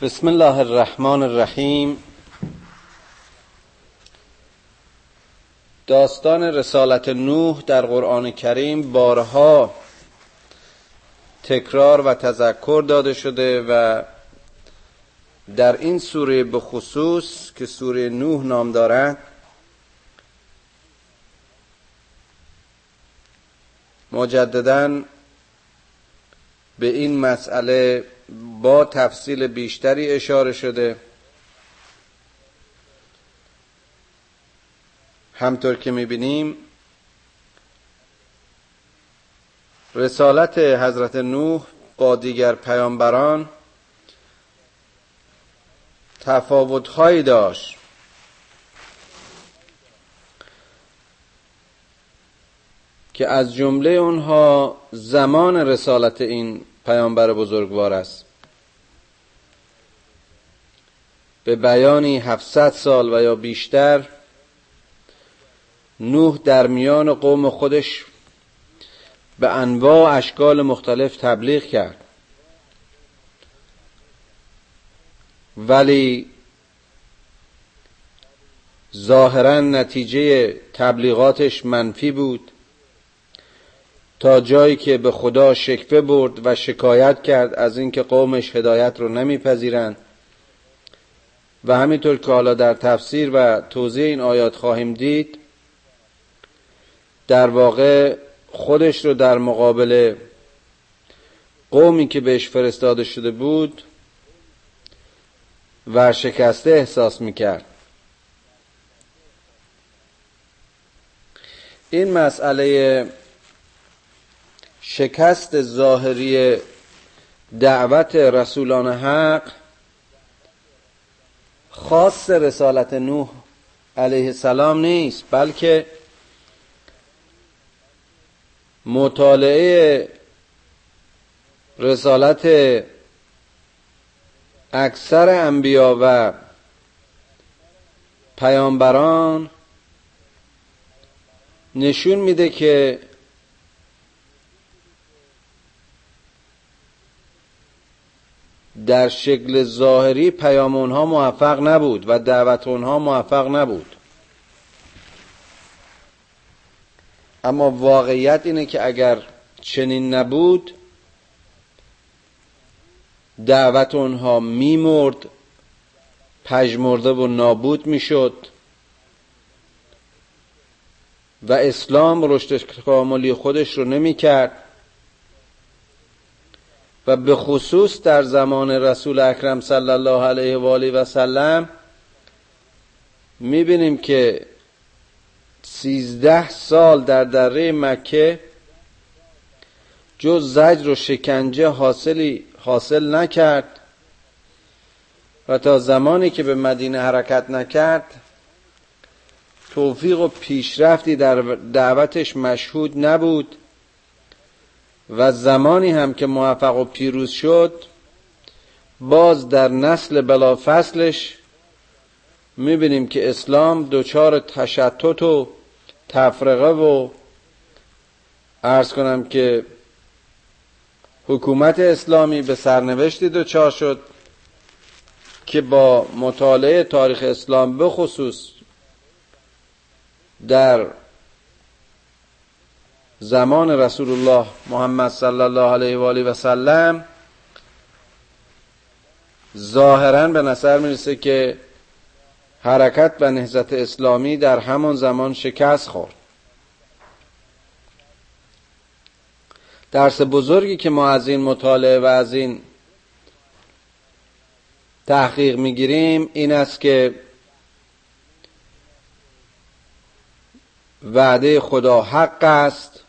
بسم الله الرحمن الرحیم. داستان رسالت نوح در قرآن کریم بارها تکرار و تذکر داده شده و در این سوره به خصوص که سوره نوح نام دارد مجددا به این مسئله با تفصیل بیشتری اشاره شده. همطور که می‌بینیم رسالت حضرت نوح با دیگر پیامبران تفاوتهایی داشت. که از جمله اونها زمان رسالت این پیامبر بزرگوار است. به بیانی 700 سال و یا بیشتر نوح در میان قوم خودش به انواع اشکال مختلف تبلیغ کرد. ولی ظاهرا نتیجه تبلیغاتش منفی بود. تا جایی که به خدا شکفه برد و شکایت کرد از اینکه قومش هدایت رو نمیپذیرند. و همینطور که حالا در تفسیر و توضیح این آیات خواهیم دید در واقع خودش رو در مقابل قومی که بهش فرستاده شده بود و شکسته احساس می‌کرد. این مسئله شکست ظاهری دعوت رسولان حق خاص رسالت نوح علیه السلام نیست بلکه مطالعه رسالت اکثر انبیا و پیامبران نشون میده که در شکل ظاهری پیام اونها موفق نبود و دعوت اونها موفق نبود. اما واقعیت اینه که اگر چنین نبود دعوت اونها میمرد پژمرده و نابود می‌شد و اسلام رشد کاملی خودش رو نمی‌کرد. و به خصوص در زمان رسول اکرم صلی الله علیه و آله و سلم می‌بینیم که سیزده سال در دره مکه جز زجر و شکنجه حاصلی حاصل نکرد و تا زمانی که به مدینه حرکت نکرد توفیق و پیشرفتی در دعوتش مشهود نبود. و زمانی هم که موفق و پیروز شد باز در نسل بلافصلش می‌بینیم که اسلام دچار تشتت و تفرقه و ارز کنم که حکومت اسلامی به سرنوشتی دچار شد که با مطالعه تاریخ اسلام به خصوص در زمان رسول الله محمد صلی الله علیه و آله و سلم ظاهرا به نظر می‌رسه که حرکت و نهزت اسلامی در همان زمان شکست خورد. درس بزرگی که ما از این مطالعه و از این تحقیق می‌گیریم این است که وعده خدا حق است.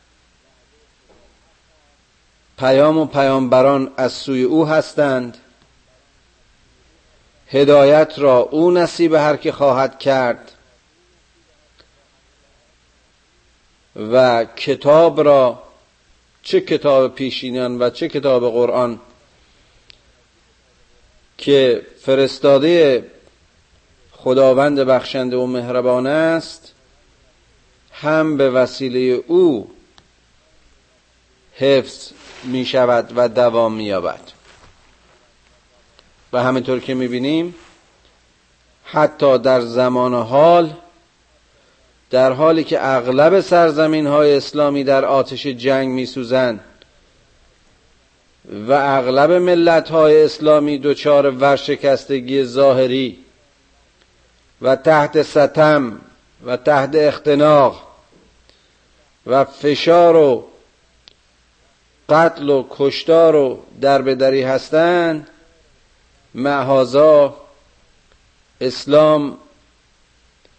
پیام و پیامبران از سوی او هستند. هدایت را او نصیب هر که خواهد کرد. و کتاب را چه کتاب پیشینان و چه کتاب قرآن که فرستاده خداوند بخشنده و مهربان است هم به وسیله او حفظ می شود و دوام می یابد و همینطور که می‌بینیم حتی در زمان حال در حالی که اغلب سرزمین های اسلامی در آتش جنگ میسوزند و اغلب ملت های اسلامی دچار ورشکستگی ظاهری و تحت ستم و تحت اختناق و فشار و قتل و کشتار و دربدری هستند معهازا اسلام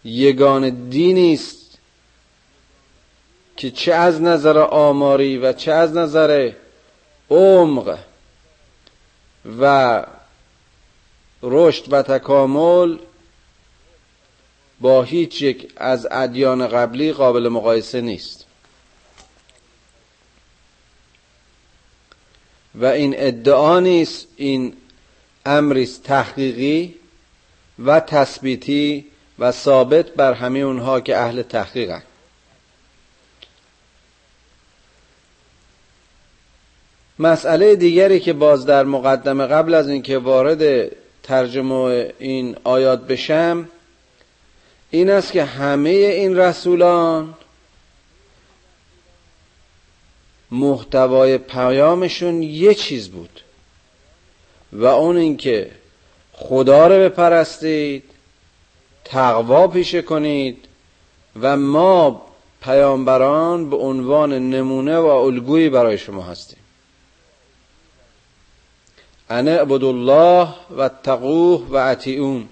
یگان دینی است که چه از نظر آماری و چه از نظر عمق و رشد و تکامل با هیچ یک از ادیان قبلی قابل مقایسه نیست. و این ادعا نیست این امری تحقیقی و تثبیتی و ثابت بر همه اونها که اهل تحقیقند مسئله دیگری که باز در مقدمه قبل از اینکه وارد ترجمه این آیات بشم این است که همه این رسولان محتوای پیامشون یه چیز بود. و اون اینکه خدا رو بپرستید تقوا پیشه کنید و ما پیامبران به عنوان نمونه و الگویی برای شما هستیم. انا الله و تقوه و اطیعون.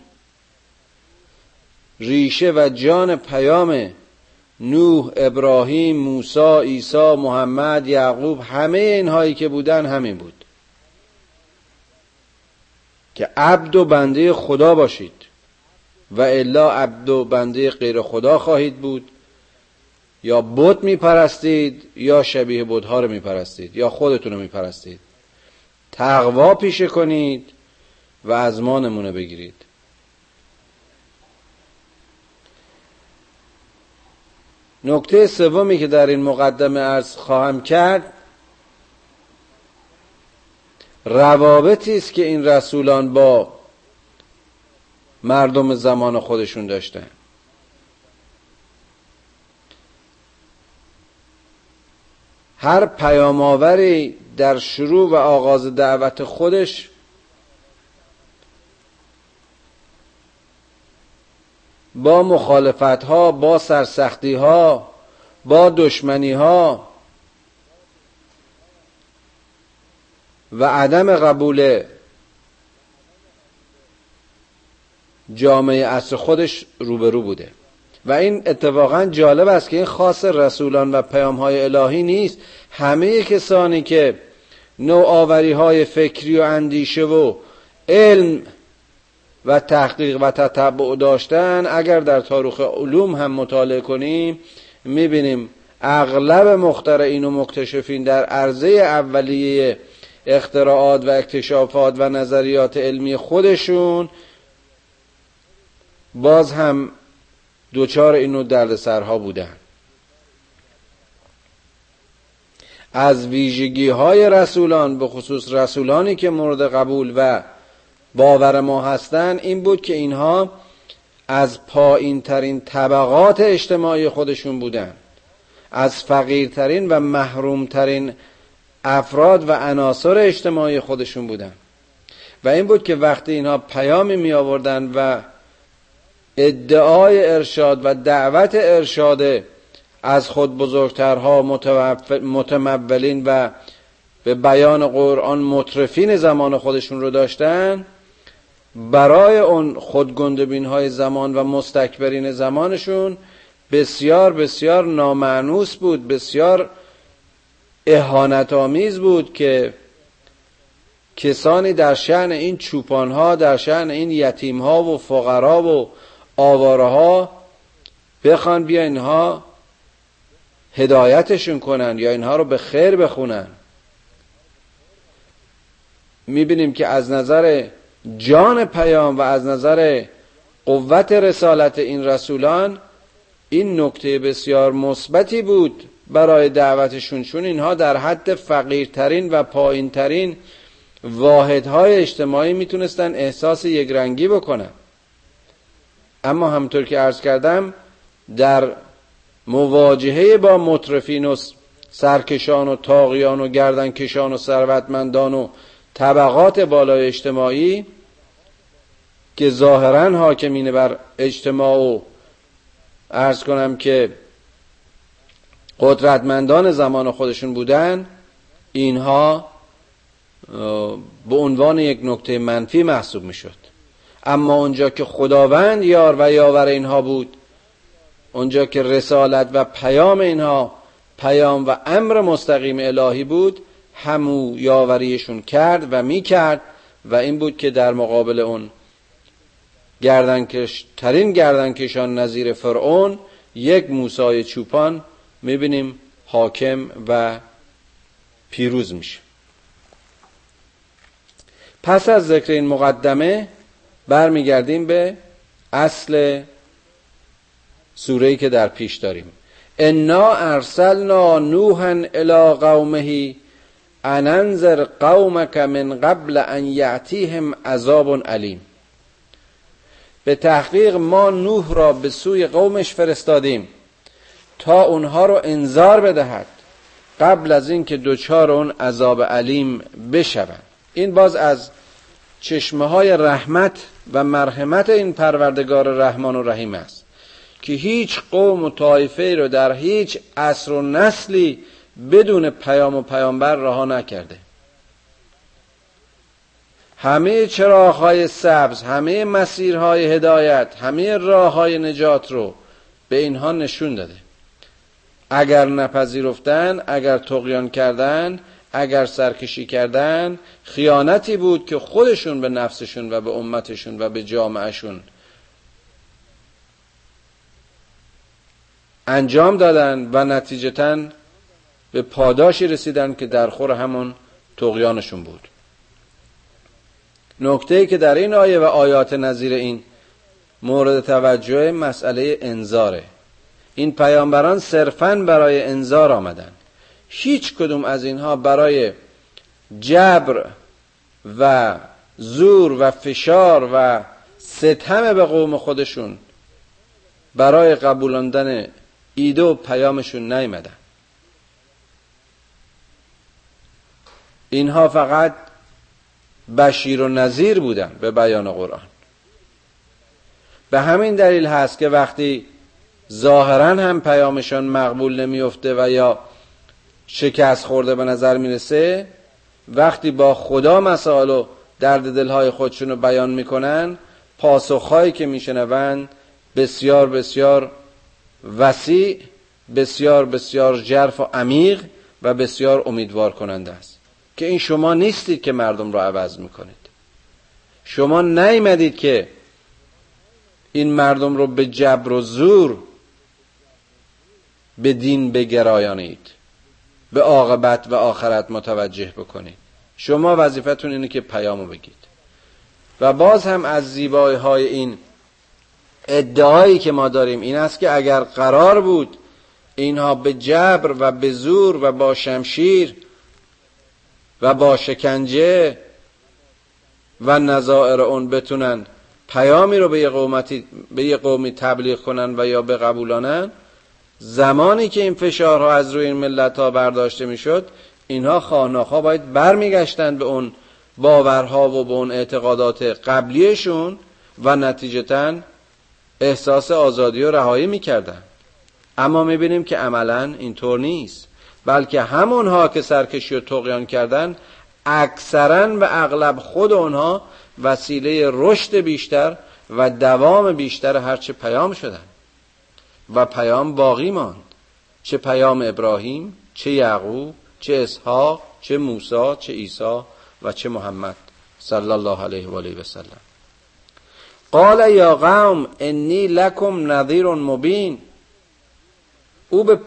ریشه و جان پیام نوح ابراهیم موسی عیسی محمد یعقوب همه اینهایی که بودن همین بود. که عبد و بنده خدا باشید و الا عبد و بنده غیر خدا خواهید بود. یا بت میپرستید یا شبیه بتها رو میپرستید یا خودتون رو میپرستید. تقوا پیشه کنید و از ما نمونه بگیرید. نکته سومی که در این مقدمه ارز خواهم کرد روابطی است که این رسولان با مردم زمان خودشون داشتن. هر پیامآوری در شروع و آغاز دعوت خودش با مخالفت ها با سرسختی ها با دشمنی ها و عدم قبول جامعه اصر خودش روبرو بوده. و این اتفاقا جالب است که این خاص رسولان و پیام های الهی نیست. همه کسانی که نوآوری های فکری و اندیشه و علم و تحقیق و تتبع داشتن اگر در تاریخ علوم هم مطالعه کنیم می‌بینیم اغلب مخترعین و مکتشفین در عرضه اولیه اختراعات و اکتشافات و نظریات علمی خودشون باز هم دوچار اینو دردسرها بودن. از ویژگی های رسولان به خصوص رسولانی که مورد قبول و باور ما هستند این بود که اینها از پایین ترین طبقات اجتماعی خودشون بودن. از فقیرترین و محرومترین افراد و عناصر اجتماعی خودشون بودن. و این بود که وقتی اینها پیامی می آوردن و ادعای ارشاد و دعوت ارشاد از خود بزرگترها متمولین و به بیان قرآن مطرفین زمان خودشون رو داشتن برای اون خودگندبین های زمان و مستکبرین زمانشون بسیار بسیار نامعنوس بود بسیار اهانت آمیز بود که کسانی در شعن این چوپان ها در شعن این یتیم ها و فقرا و آواره ها بخوان بیا اینها هدایتشون کنن یا اینها رو به خیر بخونن. می‌بینیم که از نظر جان پیام و از نظر قوت رسالت این رسولان این نکته بسیار مثبتی بود برای دعوتشون چون اینها در حد فقیرترین و پایینترین واحدهای اجتماعی می‌تونستن احساس یکرنگی بکنن. اما همطور که عرض کردم در مواجهه با مطرفین و سرکشان و تاقیان و گردنکشان و ثروتمندان و طبقات بالای اجتماعی که ظاهرا حاکمین بر اجتماع و ارز کنم که قدرتمندان زمان خودشون بودن اینها به عنوان یک نکته منفی محسوب می‌شد. اما اونجا که خداوند یار و یاور اینها بود اونجا که رسالت و پیام اینها پیام و امر مستقیم الهی بود همو یاوریشون کرد و می‌کرد و این بود که در مقابل اون گردنکش ترین گردنکشان نظیر فرعون یک موسای چوپان می‌بینیم حاکم و پیروز میشه. پس از ذکر این مقدمه برمیگردیم به اصل سوره که در پیش داریم. انا ارسلنا نوحا الى قومه اننذر قومک من قبل ان یعتیهم عذاب علیم به تحقیق ما نوح را به سوی قومش فرستادیم تا اونها رو انذار بدهد قبل از اینکه دچار اون عذاب علیم بشوند این باز از چشمه های رحمت و مرحمت این پروردگار رحمان و رحیم است که هیچ قوم و طایفه رو در هیچ عصر و نسلی بدون پیام و پیامبر رها نکرده. همه چراغهای سبز همه مسیرهای هدایت همه راه های نجات رو به اینها نشون داده. اگر نپذیرفتن اگر تقیان کردن اگر سرکشی کردن خیانتی بود که خودشون به نفسشون و به امتشون و به جامعهشون انجام دادن و نتیجتا به پاداشی رسیدن که در خور همون تقیانشون بود. نکته که در این آیه و آیات نظیر این مورد توجه مسئله انذاره. این پیامبران صرفا برای انذار آمدن. هیچ کدوم از اینها برای جبر و زور و فشار و ستم به قوم خودشون برای قبولاندن ایده و پیامشون نیمدن اینها فقط بشیر و نظیر بودن به بیان قرآن. به همین دلیل هست که وقتی ظاهرا هم پیامشان مقبول نمیفته و یا شکست خورده به نظر می‌رسه وقتی با خدا مسائل و درد دلهای خودشون رو بیان می‌کنن پاسخهایی که میشنوند بسیار بسیار وسیع بسیار بسیار جرف و عمیق و بسیار امیدوار کننده است. که این شما نیستید که مردم رو عوض می‌کنید. شما نیمدید که این مردم رو به جبر و زور به دین بگرایانید به عاقبت و آخرت متوجه بکنید. شما وظیفتون اینه که پیامو بگید. و باز هم از زیبایی های این ادعایی که ما داریم این است که اگر قرار بود اینها به جبر و به زور و با شمشیر و با شکنجه و نظائر اون بتونن پیامی رو به یه, قومتی به یه قومی تبلیغ کنن و یا به قبولانن زمانی که این فشارها از روی این ملت ها برداشته می‌شد اینها خاناخا باید برمیگشتن به اون باورها و به اون اعتقادات قبلیشون و نتیجتا احساس آزادی و رهایی می‌کردن. اما می‌بینیم که عملا اینطور نیست. بلکه همونها که سرکشی و تقیان کردن اکثرا و اغلب خود اونها وسیله رشد بیشتر و دوام بیشتر هرچه پیام شدن. و پیام باقی ماند. چه پیام ابراهیم چه یعقوب چه اسحاق چه موسی چه عیسی و چه محمد صلی الله علیه و آله و سلم. قال یا قوم انی لکم نظیر مبین. او به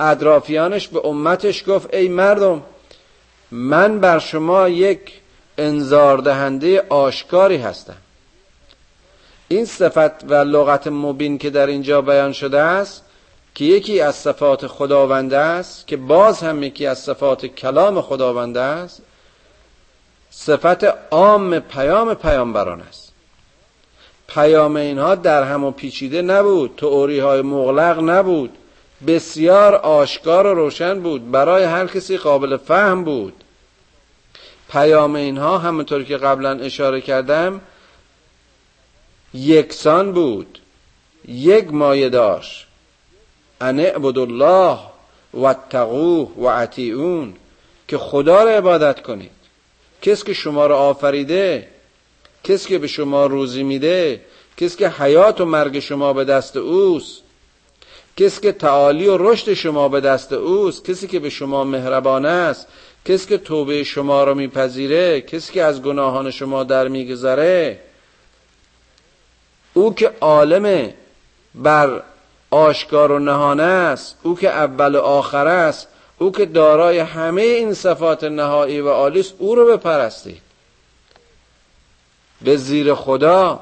اطرافیانش به امتش گفت ای مردم من بر شما یک انذار دهنده آشکاری هستم. این صفت و لغت مبین که در اینجا بیان شده است که یکی از صفات خداونده است که باز هم یکی از صفات کلام خداونده است صفت عام پیام پیامبران است. پیام اینها در هم و پیچیده نبود تئوری های مغلق نبود. بسیار آشکار و روشن بود. برای هر کسی قابل فهم بود. پیام اینها همونطور که قبلا اشاره کردم یکسان بود. یک مایه داشت. ان الله و تقوه و عطیعون که خدا را عبادت کنید. کسی که شما را آفریده کسی که به شما روزی میده کسی که حیات و مرگ شما به دست اوست کسی که تعالی و رشد شما به دست اوست کسی که به شما مهربان است کسی که توبه شما را میپذیره کسی که از گناهان شما در میگذره. او که عالم بر آشکار و نهانه است او که اول و آخر است او که دارای همه این صفات نهایی و عالی است او رو بپرستید. به زیر خدا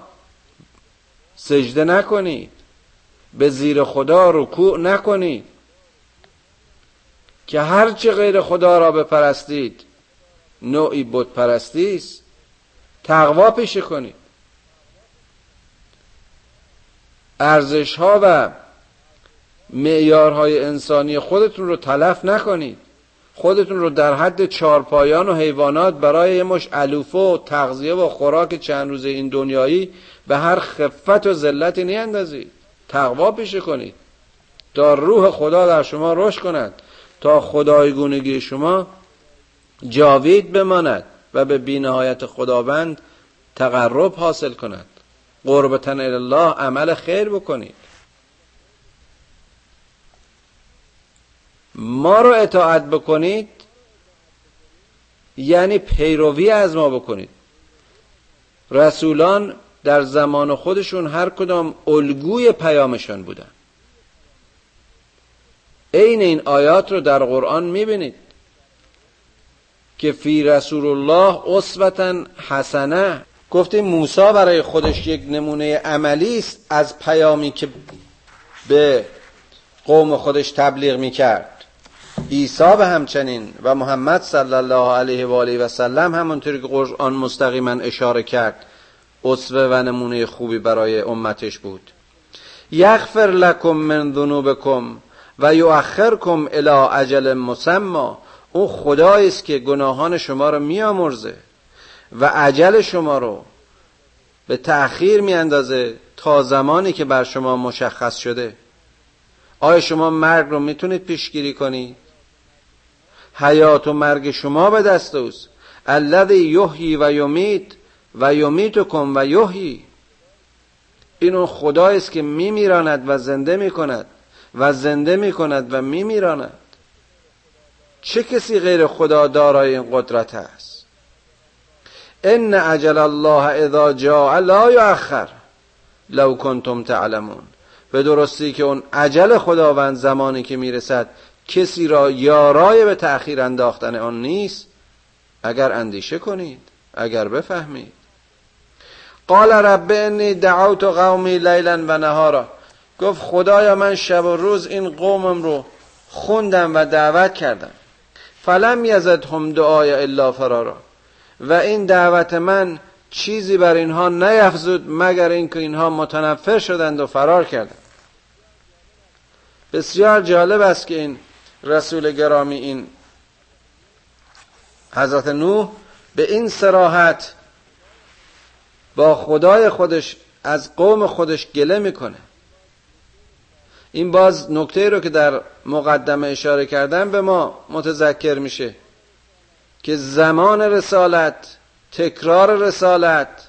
سجده نکنید. به زیر خدا رکوع نکنید. که هرچه غیر خدا را بپرستید نوعی بت پرستی است. تقوا پیشه کنید. ارزش ها و معیارهای انسانی خودتون رو تلف نکنید. خودتون رو در حد چارپایان و حیوانات برای یه مش علوفه و تغذیه و خوراک چند روز این دنیایی به هر خفت و ذلتی نیندازید. تقوا پیشه کنید. تا روح خدا در شما رشد کند. تا خدایگونگی شما جاوید بماند و به بینهایت خداوند تقرب حاصل کند. قربتن الله عمل خیر بکنید. ما رو اطاعت بکنید یعنی پیروی از ما بکنید. رسولان در زمان خودشون هر کدام الگوی پیامشان بودن. عین این آیات رو در قرآن می‌بینید که فی رسول الله اصوتا حسنه. گفتیم موسی برای خودش یک نمونه عملی است از پیامی که به قوم خودش تبلیغ می‌کرد. عیسی به همچنین و محمد صلی الله علیه و آله و سلم همونطوری که قرآن مستقیما اشاره کرد. اسوه و نمونه خوبی برای امتش بود. یغفر لکم من ذنوبکم و یؤخرکم الی اجل مسمى. او خدایی است که گناهان شما رو میامرزه و عجل شما رو به تأخیر میاندازه تا زمانی که بر شما مشخص شده. آیا شما مرگ رو می‌تونید پیشگیری کنید؟ حیات و مرگ شما به دست اوست. الذی یحیی و یمیت و یمیتکم و یحیی. این اون است که میمیراند و زنده می‌کند و زنده می‌کند و میمیراند. چه کسی غیر خدا دارای این قدرت است؟ ان عجل الله اذا جاء لا یؤخر. لو کنتم تعلمون. به درستی که اون عجل خداوند زمانی که می‌رسد کسی را یارای به تأخیر انداختن آن نیست. اگر اندیشه کنید اگر بفهمید. قال رب انی دعوت قومی لیلا و نهارا. گفت خدایا من شب و روز این قومم رو خوندم و دعوت کردم. فلم یزدهم دعای الا فرارا. و این دعوت من چیزی بر اینها نیفزود مگر اینکه اینها متنفر شدند و فرار کردند. بسیار جالب است که این رسول گرامی این حضرت نوح به این سراحت با خدای خودش از قوم خودش گله می‌کنه. این باز نکته رو که در مقدمه اشاره کردم به ما متذکر میشه که زمان رسالت تکرار رسالت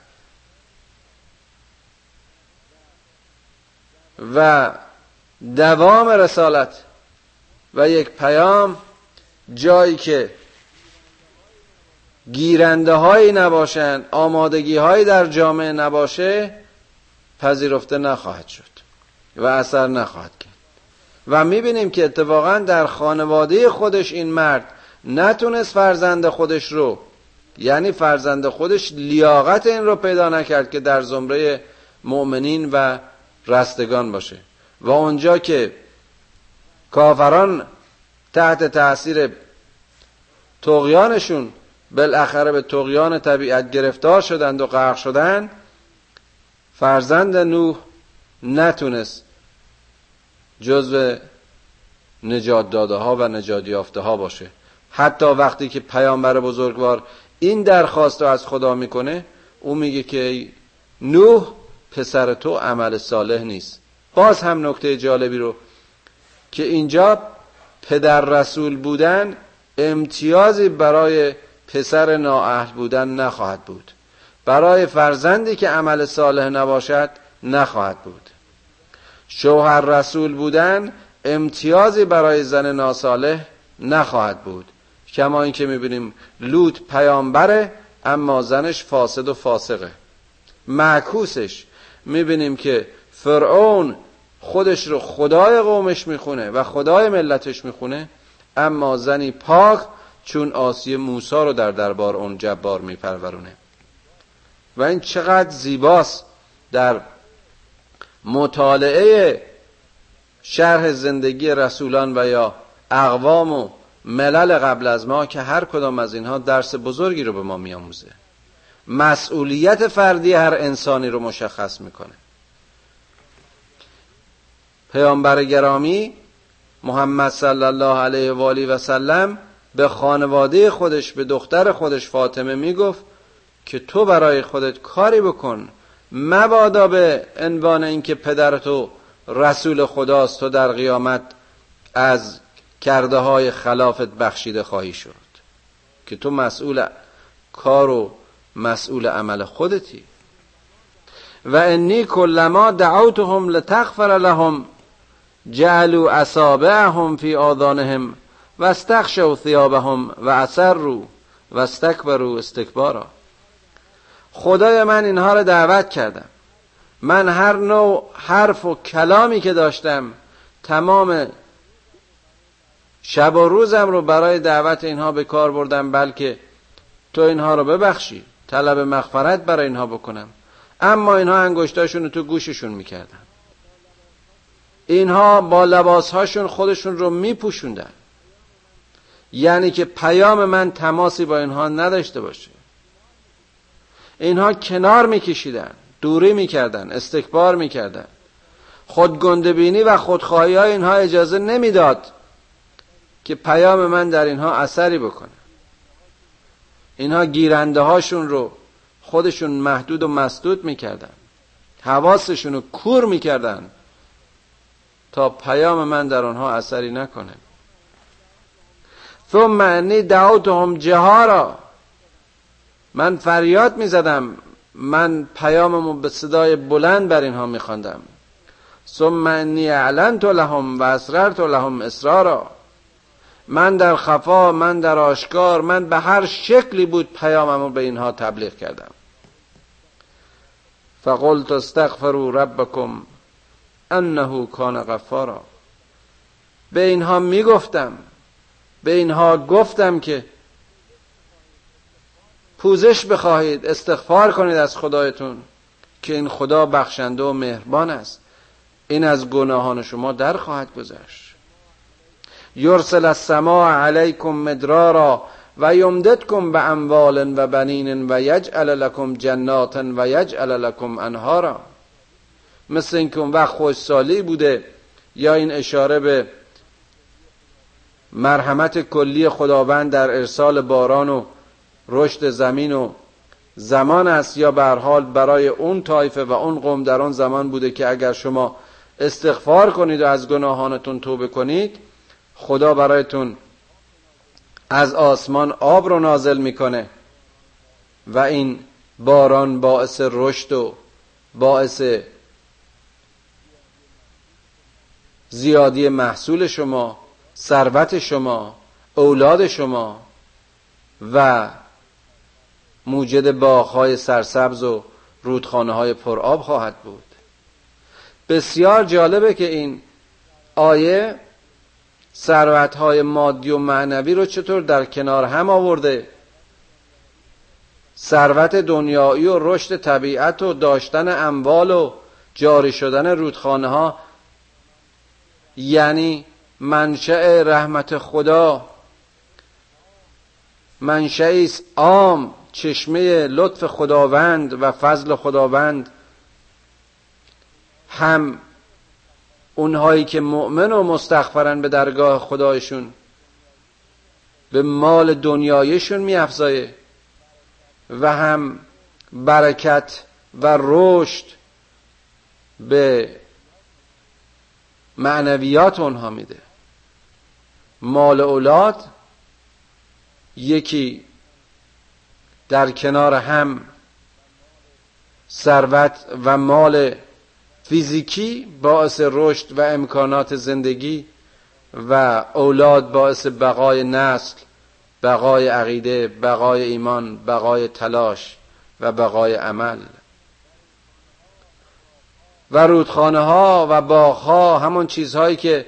و دوام رسالت و یک پیام جایی که گیرنده هایی نباشند آمادگی هایی در جامعه نباشه پذیرفته نخواهد شد و اثر نخواهد کرد. و می‌بینیم که اتفاقا در خانواده خودش این مرد نتونست فرزند خودش رو یعنی فرزند خودش لیاقت این رو پیدا نکرد که در زمره مؤمنین و رستگان باشه. و اونجا که کافران تحت تاثیر تقیانشون بالاخره به تقیان طبیعت گرفتار شدند و غرق شدند. فرزند نوح نتونست جزو نجات داده ها و نجات یافته ها باشه. حتی وقتی که پیامبر بزرگوار این درخواست رو از خدا می‌کنه او میگه که نوح پسر تو عمل صالح نیست. باز هم نکته جالبی رو که اینجا پدر رسول بودن امتیازی برای پسر نااهل بودن نخواهد بود. برای فرزندی که عمل صالح نباشد نخواهد بود. شوهر رسول بودن امتیازی برای زن ناصالح نخواهد بود. کما اینکه می‌بینیم لوط پیامبره اما زنش فاسد و فاسقه. معکوسش می‌بینیم که فرعون خودش رو خدای قومش می‌خونه و خدای ملتش می‌خونه اما زنی پاک چون آسی موسا رو در دربار اون جبار میپرورونه. و این چقدر زیباست در مطالعه شرح زندگی رسولان و یا اقوام و ملل قبل از ما که هر کدام از اینها درس بزرگی رو به ما میآموزه. مسئولیت فردی هر انسانی رو مشخص می‌کنه. پیامبر گرامی محمد صلی الله علیه و آله و سلم به خانواده خودش به دختر خودش فاطمه می‌گفت که تو برای خودت کاری بکن. مبادا به عنوان اینکه پدرتو رسول خداست تو در قیامت از کرده های خلافت بخشیده خواهی شد. که تو مسئول کار و مسئول عمل خودتی. و انی کلما دعوتهم لتغفر لهم جعلوا اصابعهم فی آذانهم و استخشوا ثیابهم و اثروا و استکبروا استکبارا خدای من اینها رو دعوت کردم. من هر نوع حرف و کلامی که داشتم تمام شب و روزم رو برای دعوت اینها به کار بردم بلکه تو اینها رو ببخشی طلب مغفرت برای اینها بکنم. اما اینها انگشتاشون رو تو گوششون می‌کردن. اینها با لباسهاشون خودشون رو میپوشوندن. یعنی که پیام من تماسی با اینها نداشته باشه. اینها کنار میکشیدن دوری می‌کردن استکبار می‌کردن. خودگندبینی و خودخواهی های اینها اجازه نمی‌داد که پیام من در اینها اثری بکنه. اینها گیرنده هاشون رو خودشون محدود و مسدود می‌کردن. حواسشون رو کور می‌کردن تا پیام من در آنها اثری نکنه. ثم انی دعوتهم جهارا. من فریاد می‌زدم. من پیاممو به صدای بلند بر اینها میخواندم. ثم انی اعلنت لهم و اسررت لهم اسرارا. من در خفا من در آشکار من به هر شکلی بود پیاممو به اینها تبلیغ کردم. فقلت استغفروا ربکم انه کان غفارا. به اینها می‌گفتم به اینها گفتم که پوزش بخواهید استغفار کنید از خدایتون که این خدا بخشنده و مهربان است. این از گناهان شما در خواهد گذشت. یرسل السماء علیکم مدرارا و یمددکم به اموال و بنین و یجعل لکم جنات و یجعل لکم انهارا. مثل اینکه اون وقت خوشسالی بوده یا این اشاره به مرحمت کلی خداوند در ارسال باران و رشد زمین و زمان است یا به حال برای اون طایفه و اون قوم در آن زمان بوده که اگر شما استغفار کنید و از گناهانتون توبه کنید خدا برایتون از آسمان آب رو نازل می‌کنه و این باران باعث رشد و باعث زیادی محصول شما ثروت شما اولاد شما و موجد باغهای سرسبز و رودخانه های پرآب خواهد بود. بسیار جالبه که این آیه ثروت های مادی و معنوی رو چطور در کنار هم آورده. ثروت دنیایی و رشد طبیعت و داشتن اموال و جاری شدن رودخانه ها یعنی منشأ رحمت خدا. منشعی است عام چشمه لطف خداوند و فضل خداوند. هم اونهایی که مؤمن و مستغفرن به درگاه خدایشون به مال دنیایشون میافزایه. و هم برکت و رشد به معنویات اونها میده. مال اولاد یکی در کنار هم ثروت و مال فیزیکی باعث رشد و امکانات زندگی و اولاد باعث بقای نسل بقای عقیده بقای ایمان بقای تلاش و بقای عمل. و رودخانه ها و باغ ها همون چیزهایی که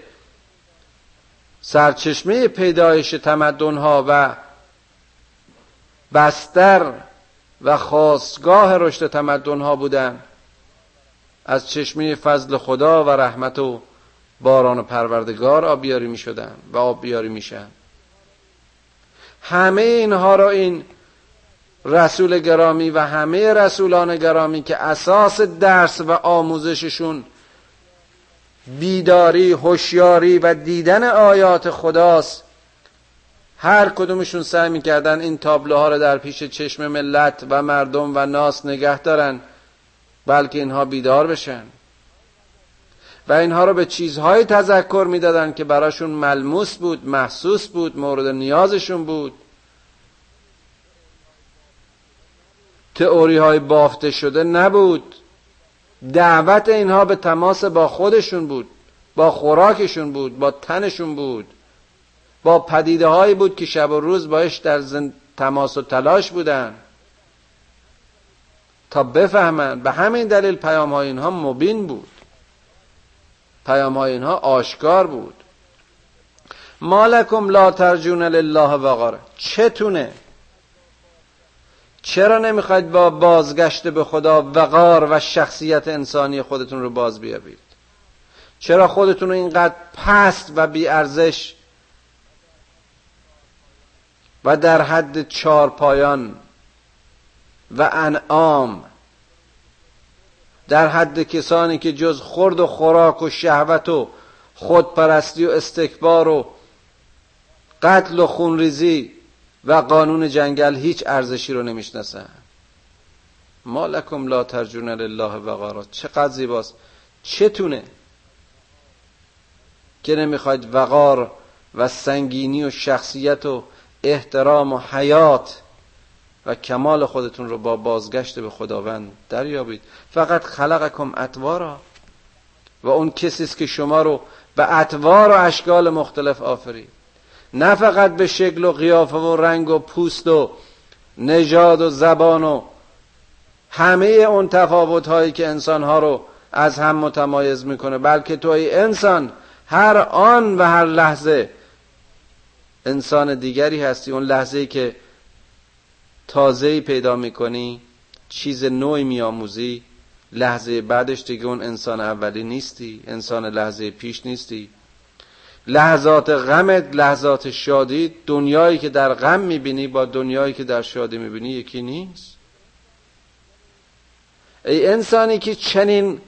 سرچشمه پیدایش تمدن ها و بستر و خواستگاه رشد تمدن ها بودن از چشمه فضل خدا و رحمت و باران پروردگار آبیاری می شدن و آبیاری می شن. همه اینها را این رسول گرامی و همه رسولان گرامی که اساس درس و آموزششون بیداری، هوشیاری و دیدن آیات خداست. هر کدومشون سعی می‌کردن این تابلوها رو در پیش چشم ملت و مردم و ناس نگه دارن بلکه اینها بیدار بشن. و اینها رو به چیزهایی تذکر می‌دادن که براشون ملموس بود محسوس بود مورد نیازشون بود. تئوری های بافته شده نبود. دعوت اینها به تماس با خودشون بود با خوراکشون بود با تنشون بود با پدیده هایی بود که شب و روز باش در زن... تماس و تلاش بودن تا بفهمن. به همین دلیل پیام های اینها مبین بود. پیام های اینها آشکار بود. مالکم لا ترجون لله وقاره چتونه؟ چرا نمی‌خواید با بازگشت به خدا وقار و شخصیت انسانی خودتون رو باز بیابید؟ چرا خودتون رو اینقدر پست و بیارزش و در حد چار پایان و انعام در حد کسانی که جز خرد و خوراک و شهوت و خودپرستی و استکبار و قتل و خونریزی و قانون جنگل هیچ ارزشی رو نمی‌شناسن ما لکم لا ترجون لله وقارا. چقدر زیباست. چتونه که نمی‌خواید وقار و سنگینی و شخصیت و احترام و حیات و کمال خودتون رو با بازگشت به خداوند دریابید. فقط خلقکم اطوارا. و اون کسی است که شما رو به اطوار و اشکال مختلف آفرید. نه فقط به شکل و قیافه و رنگ و پوست و نژاد و زبان و همه اون تفاوت هایی که انسان ها رو از هم متمایز می‌کنه بلکه تو ای انسان هر آن و هر لحظه انسان دیگری هستی. اون لحظه ای که تازه پیدا می‌کنی چیز نوعی میآموزی لحظه بعدش دیگه اون انسان اولی نیستی انسان لحظه پیش نیستی. لحظات غمت لحظات شادی دنیایی که در غم می‌بینی با دنیایی که در شادی می‌بینی یکی نیست. ای انسانی که چنین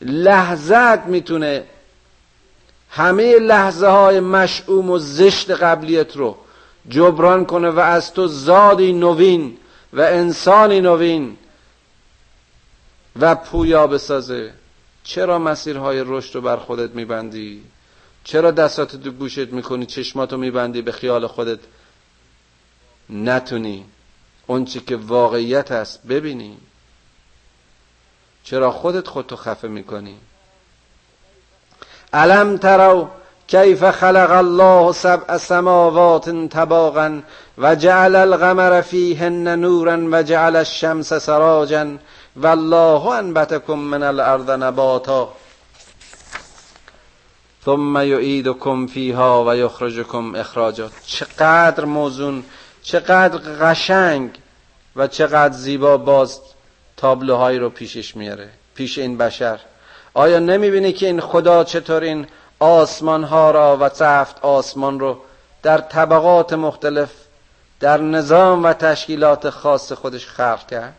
لحظت می‌تونه همه لحظه های مشعوم و زشت قبلیت رو جبران کنه و از تو زادی نوین و انسانی نوین و پویا بسازه. چرا مسیرهای رشد رو بر خودت میبندی؟ چرا دستات تو گوشت می‌کنی چشماتو میبندی به خیال خودت؟ نتونی. اون چی که واقعیت هست ببینی. چرا خودت خودتو خفه می‌کنی؟ علم ترو کیف خلق الله سبع سماوات طباقا و جعل القمر فیهن نورا و جعل الشمس سراجا والله انبتکم من الارض نباتا. ثم یعیدکم فیها و یخرجکم اخراجا. چقدر موزون چقدر قشنگ و چقدر زیبا باز تابلوهایی رو پیشش میاره پیش این بشر. آیا نمی‌بینی که این خدا چطور این آسمان ها را و سفت آسمان رو در طبقات مختلف در نظام و تشکیلات خاص خودش خلق کرد؟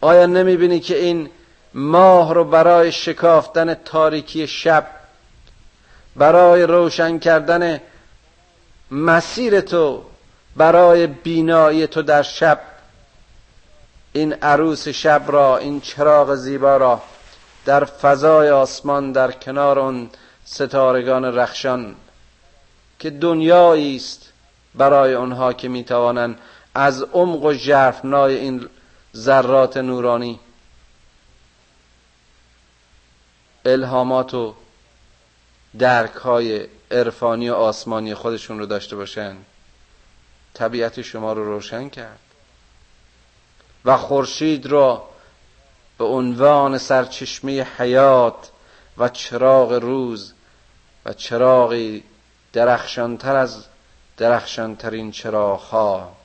آیا نمی‌بینی که این ماه رو برای شکافتن تاریکی شب برای روشن کردن مسیر تو برای بینایی تو در شب. این عروس شب را این چراغ زیبا را در فضای آسمان در کنار اون ستارگان رخشان که دنیایی است برای آنها که می‌توانند از عمق و ژرفنای این ذرات نورانی الهامات و درک های عرفانی و آسمانی خودشون رو داشته باشن. طبیعت شما رو روشن کرد. و خورشید را به عنوان سرچشمه حیات و چراغ روز و چراغی درخشانتر از درخشانترین چراغها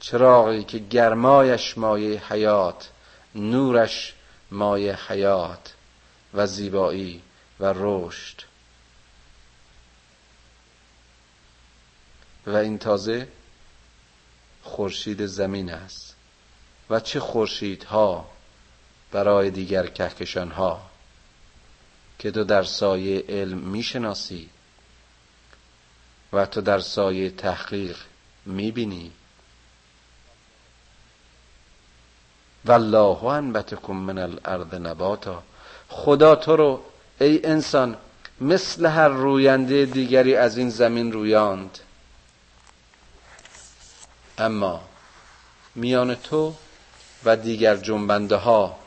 چراغی که گرمایش مایه حیات نورش مایه حیات. و زیبایی و رشد. و این تازه خورشید زمین است. و چه خورشیدها برای دیگر کهکشان ها که تو در سایه علم می‌شناسی و تو در سایه تحقیق می‌بینی. والله انبتکم من الارض نباتا. خدا تو رو ای انسان مثل هر روینده دیگری از این زمین رویاند. اما میان تو و دیگر جنبنده ها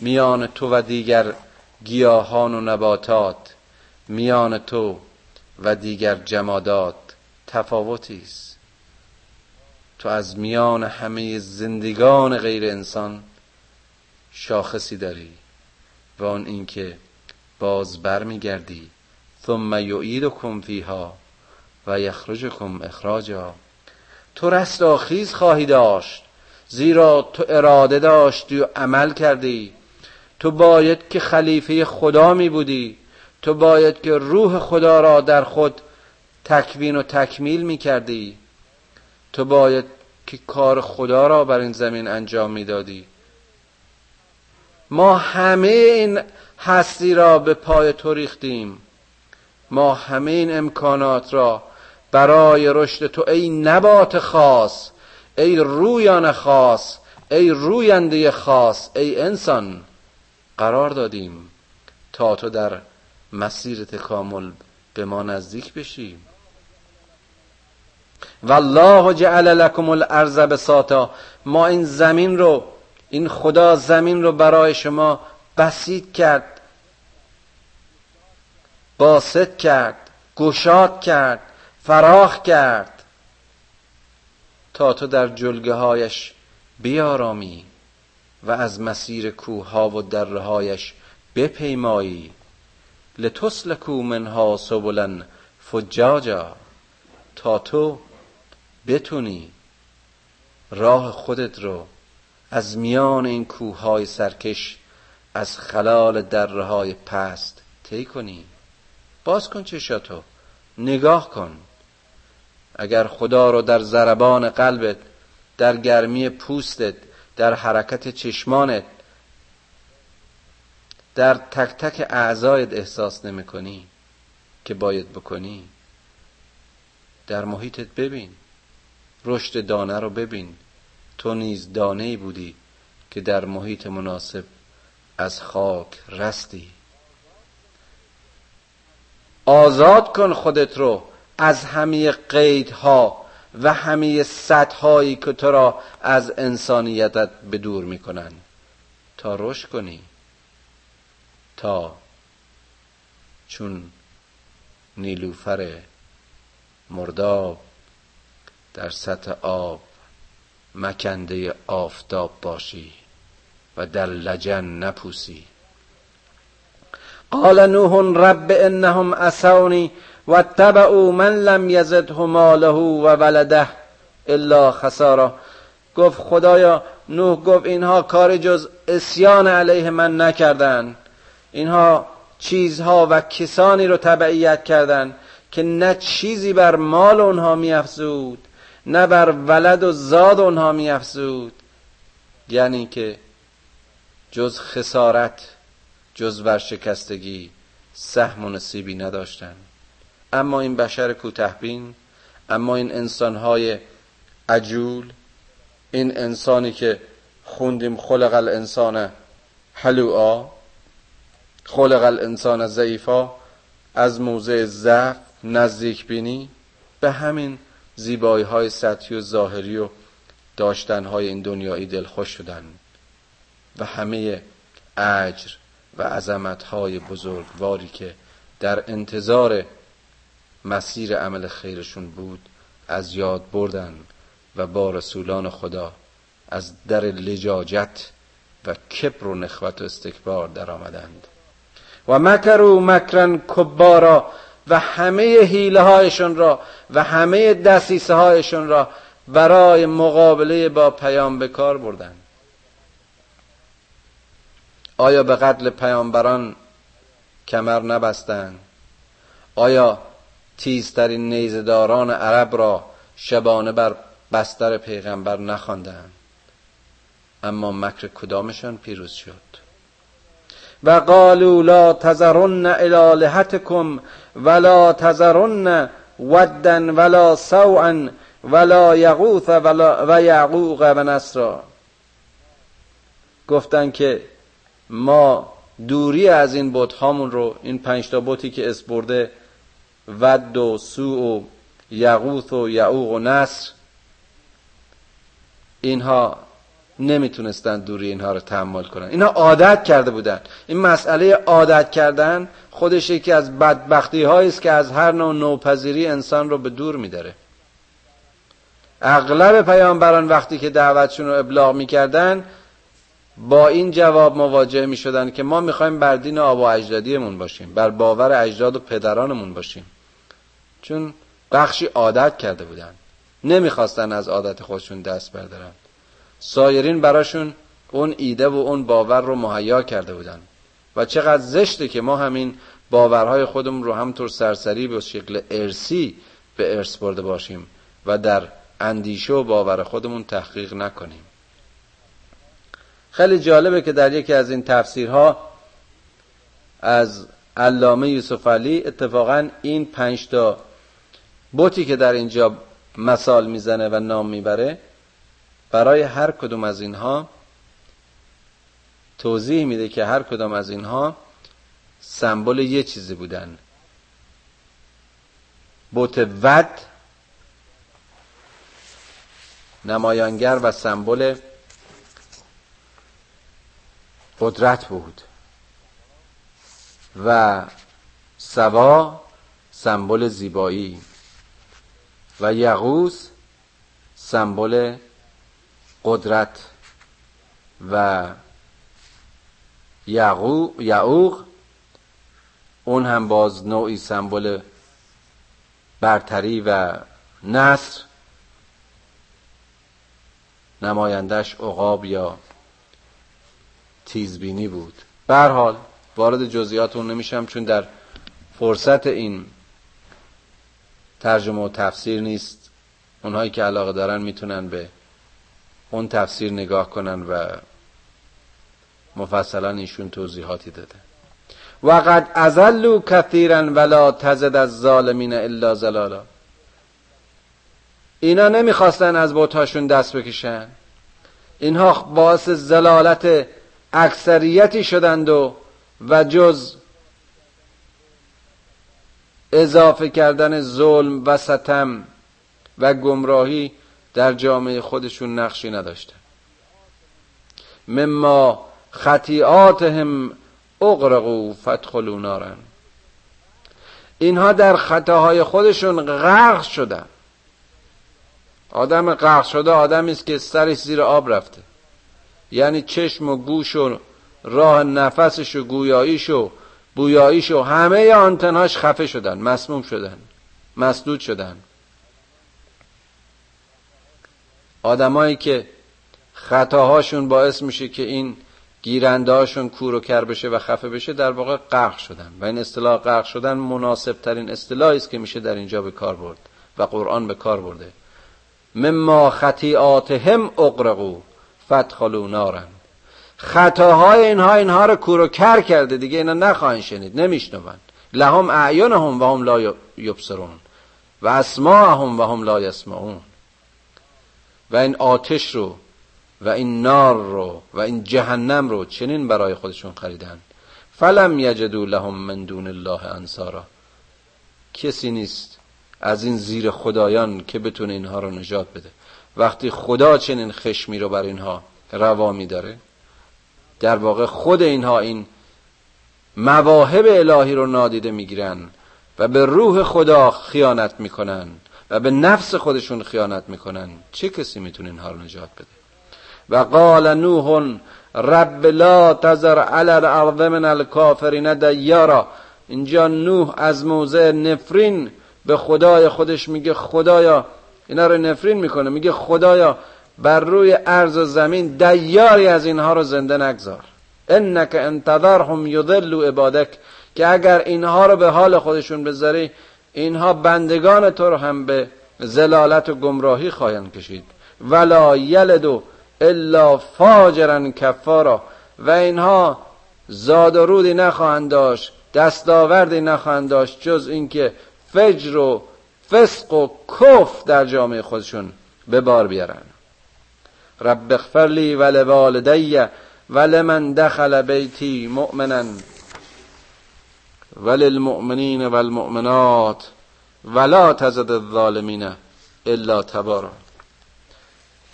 میان تو و دیگر گیاهان و نباتات میان تو و دیگر جمادات تفاوتی است. تو از میان همه زندگان غیر انسان شاخصی داری. و آن اینکه باز برمیگردی. ثم یعیدکم فیها و یخرجکم اخراجا. تو رستاخیز خواهی داشت زیرا تو اراده داشتی و عمل کردی. تو باید که خلیفه خدا می بودی. تو باید که روح خدا را در خود تکوین و تکمیل می کردی. تو باید که کار خدا را بر این زمین انجام می‌دادی ما همه این هستی را به پای تو ریختیم. ما همه این امکانات را برای رشد تو ای نبات خاص ای رویان خاص ای روینده خاص ای انسان قرار دادیم تا تو در مسیر تکامل به ما نزدیک بشیم والله جعل لكم الارض بساطا. ما این زمین رو این خدا زمین رو برای شما بسیط کرد باسط کرد گشاد کرد فراخ کرد تا تو در جلگه هایش بیارامی و از مسیر کوها و دره هایش بپیمایی. لتسلکو منها سبلا فجاجا تا تو بتونی راه خودت رو از میان این کوههای سرکش از خلال دره های پست طی کنی. باز کن چشاتو نگاه کن. اگر خدا رو در زربان قلبت در گرمی پوستت در حرکت چشمانت در تک تک اعضایت احساس نمی کنی که باید بکنی در محیطت ببین. رشد دانه رو ببین. تو نیز دانه بودی که در محیط مناسب از خاک رستی. آزاد کن خودت رو از همه قیدها و همه سطحهایی که تو را از انسانیتت به دور می‌کنن. تا رشد کنی. تا چون نیلوفر مرداب در سطح آب مکنده آفتاب باشی و در لجن نپوسی. قال نوح رب انهم و تبعوا من لم یزده ماله و ولده الا خسارا. گفت خدایا نوح گفت اینها کار جز اسیان علیه من نکردن. اینها چیزها و کسانی رو تبعیت کردند که نه چیزی بر مال اونها میافزود. نه بر ولد و زاد اونها میافزود. یعنی که جز خسارت جز ورشکستگی سهم و نصیبی نداشتن. اما این بشر کوتهبین اما این انسانهای عجول این انسانی که خوندیم خلق الانسان حلوعا خلق الانسان ضعیفا از موضع ضعف نزدیک بینی به همین زیبایی های سطحی و ظاهری و داشتن های این دنیایی دلخوش شدن و همه اجر و عظمت های بزرگواری که در انتظار مسیر عمل خیرشون بود از یاد بردن و با رسولان خدا از در لجاجت و کبر و نخوت و استکبار در آمدند و مکرو مکرن کبارا و همه حیله هایشون را و همه دسیسه هایشون را برای مقابله با پیام به کار بردن. آیا به قتل پیامبران کمر نبستند؟ آیا تیزترین نیزداران عرب را شبانه بر بستر پیغمبر نخواندند؟ اما مکر کدامشان پیروز شد؟ و قالوا لا تذرن الالهتکم ولا تذرن ودن ولا سوعا ولا یغوث و یعقوق و نصرا گفتن که ما دوری از این بت هامون رو این پنج تا بتی که اسبرده ود و سو و یغوث و یعوق و نصر اینها نمی‌تونستن دوری اینها رو تحمل کنن. اینها عادت کرده بودن. این مسئله عادت کردن خودش یکی از بدبختی است که از هر نوع نوپذیری انسان رو به دور میداره. اغلب پیامبران وقتی که دعوتشون رو ابلاغ می‌کردن با این جواب مواجه می‌شدن که ما می‌خوایم بر دین آب و اجدادیمون باشیم بر باور اجداد و پدرانمون باشیم. چون بخشی عادت کرده بودن. نمی‌خواستن از عادت خودشون دست بردارن. سایرین براشون اون ایده و اون باور رو مهیا کرده بودن. و چقدر زشته که ما همین باورهای خودمون رو همطور سرسری به شکل ارسی به ارث برده باشیم و در اندیشه و باور خودمون تحقیق نکنیم. خیلی جالبه که در یکی از این تفسیرها از علامه یوسف علی اتفاقا این پنج تا بوتی که در اینجا مثال می‌زنه و نام می‌بره برای هر کدوم از اینها توضیح میده که هر کدام از اینها سمبل یه چیزی بودن. بوت ود نمایانگر و سمبل قدرت بود. و سوا سمبل زیبایی. و یغوس سمبل قدرت و یعوق. اون هم باز نوعی سمبل برتری و نصر نمایندش عقاب یا تیزبینی بود. بر حال وارد جزئیات اون نمیشم چون در فرصت این ترجمه و تفسیر نیست. اونهایی که علاقه دارن می‌تونن به اون تفسیر نگاه کنن و مفصلا ایشون توضیحاتی داده. و قد ازلو کثیرا ولا تزد از ظالمین الا زلالا اینا نمی‌خواستن از بوتاشون دست بکشن. اینها باعث زلالت اکثریتی شدند و و جز اضافه کردن ظلم و ستم و گمراهی در جامعه خودشون نقشی نداشته مما خطیاتهم اغرقو فتخلو نارن اینها در خطاهای خودشون غرق شدن. آدم غرق شده آدمی است که سرش زیر آب رفته. یعنی چشم و گوش و راه نفسش و گویاییش و بویاییش و همه آنتناش خفه شدن مسموم شدن مسدود شدن. آدمایی که خطاهاشون باعث میشه که این گیرندهاشون کور و کر بشه و خفه بشه در واقع غرق شدن. و این اصطلاح غرق شدن مناسب ترین اصطلاحی است که میشه در اینجا به کار برد و قرآن به کار برده. مما خطیاتهم اقرقو فتخلو نارن خطاهای اینها اینها رو کور و کر کرده دیگه اینا نخواهند شنید نمیشنون لهم اعینهم و هم لا یبصرون. و اسماعهم و هم لا یسمعون. و این آتش رو و این نار رو و این جهنم رو چنین برای خودشون خریدن. فلم یجدو لهم من دون الله انصارا. کسی نیست از این زیر خدایان که بتونه اینها رو نجات بده. وقتی خدا چنین خشمی رو بر اینها روا داره در واقع خود اینها این مواهب الهی رو نادیده می‌گیرن و به روح خدا خیانت می‌کنن. و به نفس خودشون خیانت می‌کنن. چه کسی می‌تونه اینها رو نجات بده؟ و قال نوح رب لا تذر علی الارض من الکافرین دیارا. اینجا نوح از موضع نفرین به خدای خودش میگه خدایا. اینا رو نفرین می‌کنه میگه خدایا بر روی ارز زمین دیاری از اینها رو زنده نگذار. انک انتظرهم یضلوا عبادک. که اگر اینها رو به حال خودشون بذاری اینها بندگان تو رو هم به زلالت و گمراهی خواهند کشید. ولا یلدو الا فاجرا کفارا. و اینها زاد و رودی نخواهند داشت دستاوردی نخواهند داشت جز اینکه فجر و فسق و کف در جامعه خودشون به بار بیارن. رب اغفر لی و لوالدی و لمن دخل بیتی مؤمنا. وللمؤمنین والمؤمنات ولا تزد الظالمین الا تبارا.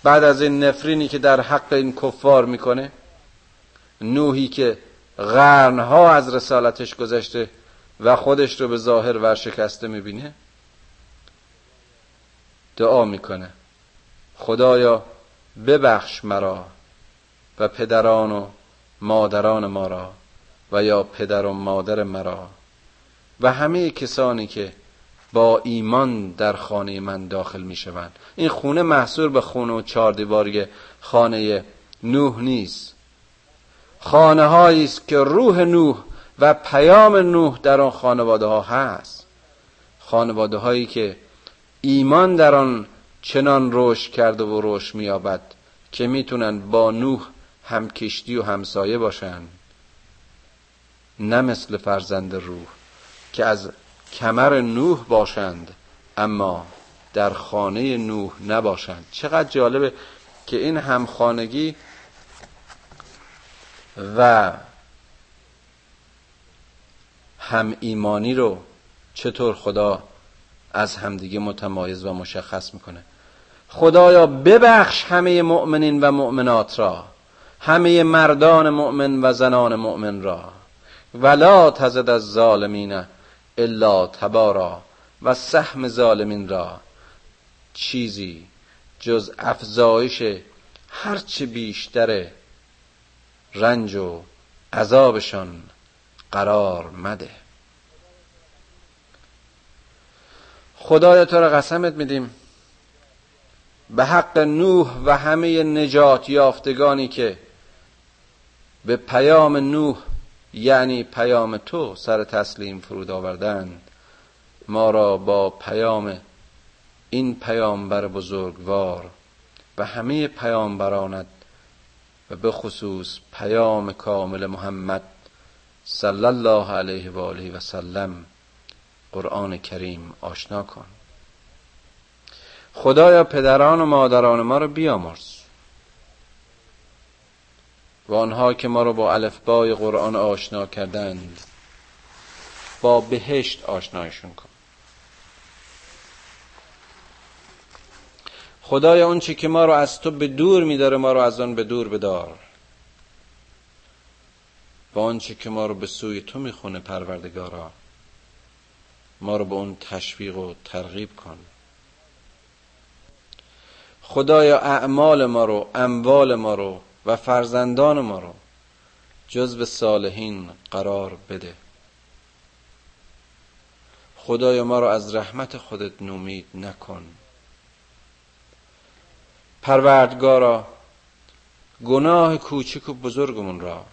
بعد از این نفرینی که در حق این کفار می‌کنه نوحی که غرنها از رسالتش گذشته و خودش رو به ظاهر ورشکسته می‌بینه دعا می‌کنه خدایا ببخش مرا و پدران و مادران ما را یا پدر و مادر مرا. و همه کسانی که با ایمان در خانه من داخل می شوند این خونه محصور به خونه و چهار دیواری خانه نوح نیست. خانه هایی است که روح نوح و پیام نوح در آن خانواده ها هست. خانواده هایی که ایمان در آن چنان رشد کرده و رشد مییابد که می‌تونن با نوح هم کشتی و همسایه باشند نه مثل فرزند روح که از کمر نوح باشند اما در خانه نوح نباشند. چقدر جالبه که این همخانگی و هم ایمانی رو چطور خدا از همدیگه متمایز و مشخص می‌کنه؟ خدایا ببخش همه مؤمنین و مؤمنات را همه مردان مؤمن و زنان مؤمن را. ولا تزد از ظالمین الا تبارا و سهم ظالمین را. چیزی جز افزایش هرچه بیشتر رنج و عذابشان قرار مده. خدایا تو را قسمت میدیم. به حق نوح و همه نجات یافتگانی که به پیام نوح یعنی پیام تو سر تسلیم فرود آوردند ما را با پیام این پیامبر بزرگوار و همه پیامبرانت و به خصوص پیام کامل محمد صلی الله علیه و آله و سلم قرآن کریم آشنا کن. خدایا پدران و مادران ما رو بیامرز. و آنها که ما رو با الفبای قرآن آشنا کردند با بهشت آشنایشون کن. خدایا اون چی که ما رو از تو به دور میداره ما رو از آن به دور بدار. و آنچه که ما رو به سوی تو می‌خونه پروردگارا ما رو به اون تشویق و ترغیب کن. خدایا اعمال ما رو اموال ما رو و فرزندان ما رو جز به صالحین قرار بده. خدایا ما رو از رحمت خودت نومید نکن. پروردگارا گناه کوچک و بزرگمون را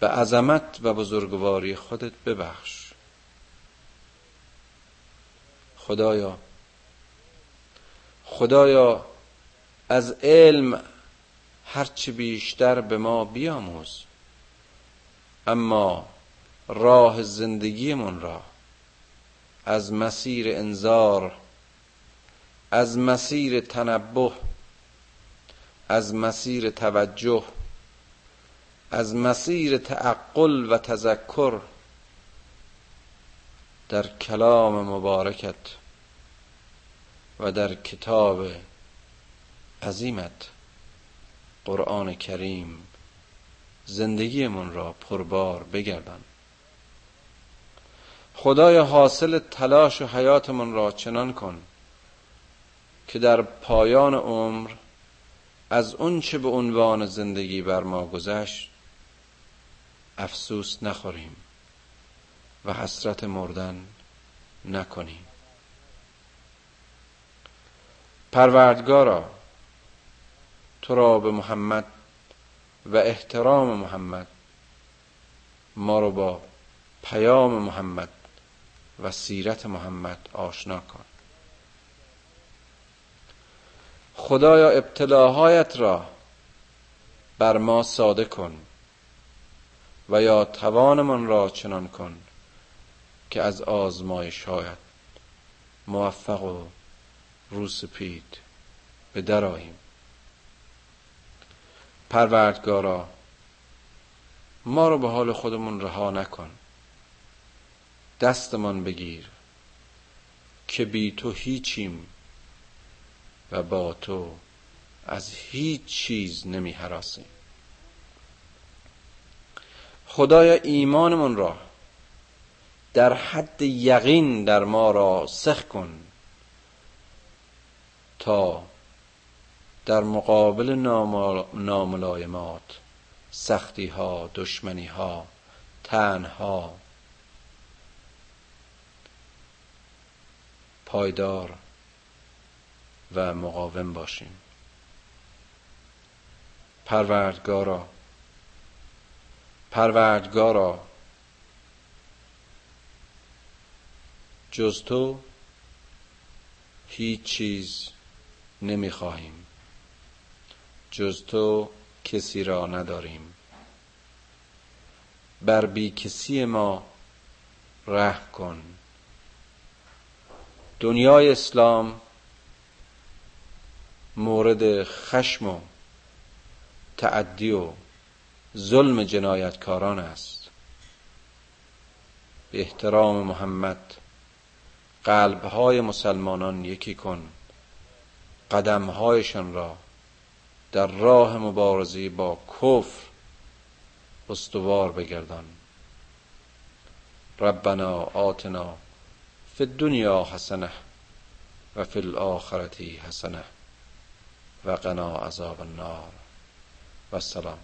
به عظمت و بزرگواری خودت ببخش. خدایا خدایا از علم هرچه بیشتر به ما بیاموز. اما راه زندگیمون را از مسیر انذار از مسیر تنبه از مسیر توجه از مسیر تعقل و تذکر در کلام مبارکت و در کتاب عظیمت. قرآن کریم زندگیمون را پربار بگردان. خدای حاصل تلاش و حیاتمون را چنان کن که در پایان عمر از اون چه به عنوان زندگی بر ما گذشت افسوس نخوریم و حسرت مردن نکنیم. پروردگارا تو را به محمد و احترام محمد ما رو با پیام محمد و سیرت محمد آشنا کن. خدایا ابتلاهایت را بر ما ساده کن و یا توانمان را چنان کن که از آزمایشهایت موفق و روسپید به دراییم پروردگارا ما رو به حال خودمون رها نکن. دستمان بگیر که بی تو هیچیم و با تو از هیچ چیز نمی حراسیم. خدایا ایمانمون را در حد یقین در ما را سخ کن تا در مقابل ناملایمات سختی ها دشمنی ها تنها. پایدار و مقاوم باشیم. پروردگارا پروردگارا جز تو هیچ چیز نمی‌خواهیم. جز تو کسی را نداریم. بر بی کسی ما رحم کن. دنیای اسلام مورد خشم و تعدی و ظلم جنایتکاران است. به احترام محمد قلبهای مسلمانان یکی کن. قدمهایشان را در راه مبارزه با کفر استوار بگردان. ربنا آتنا فی الدنیا حسنه و فی الاخرتی حسنه و قنا عذاب النار. و السلام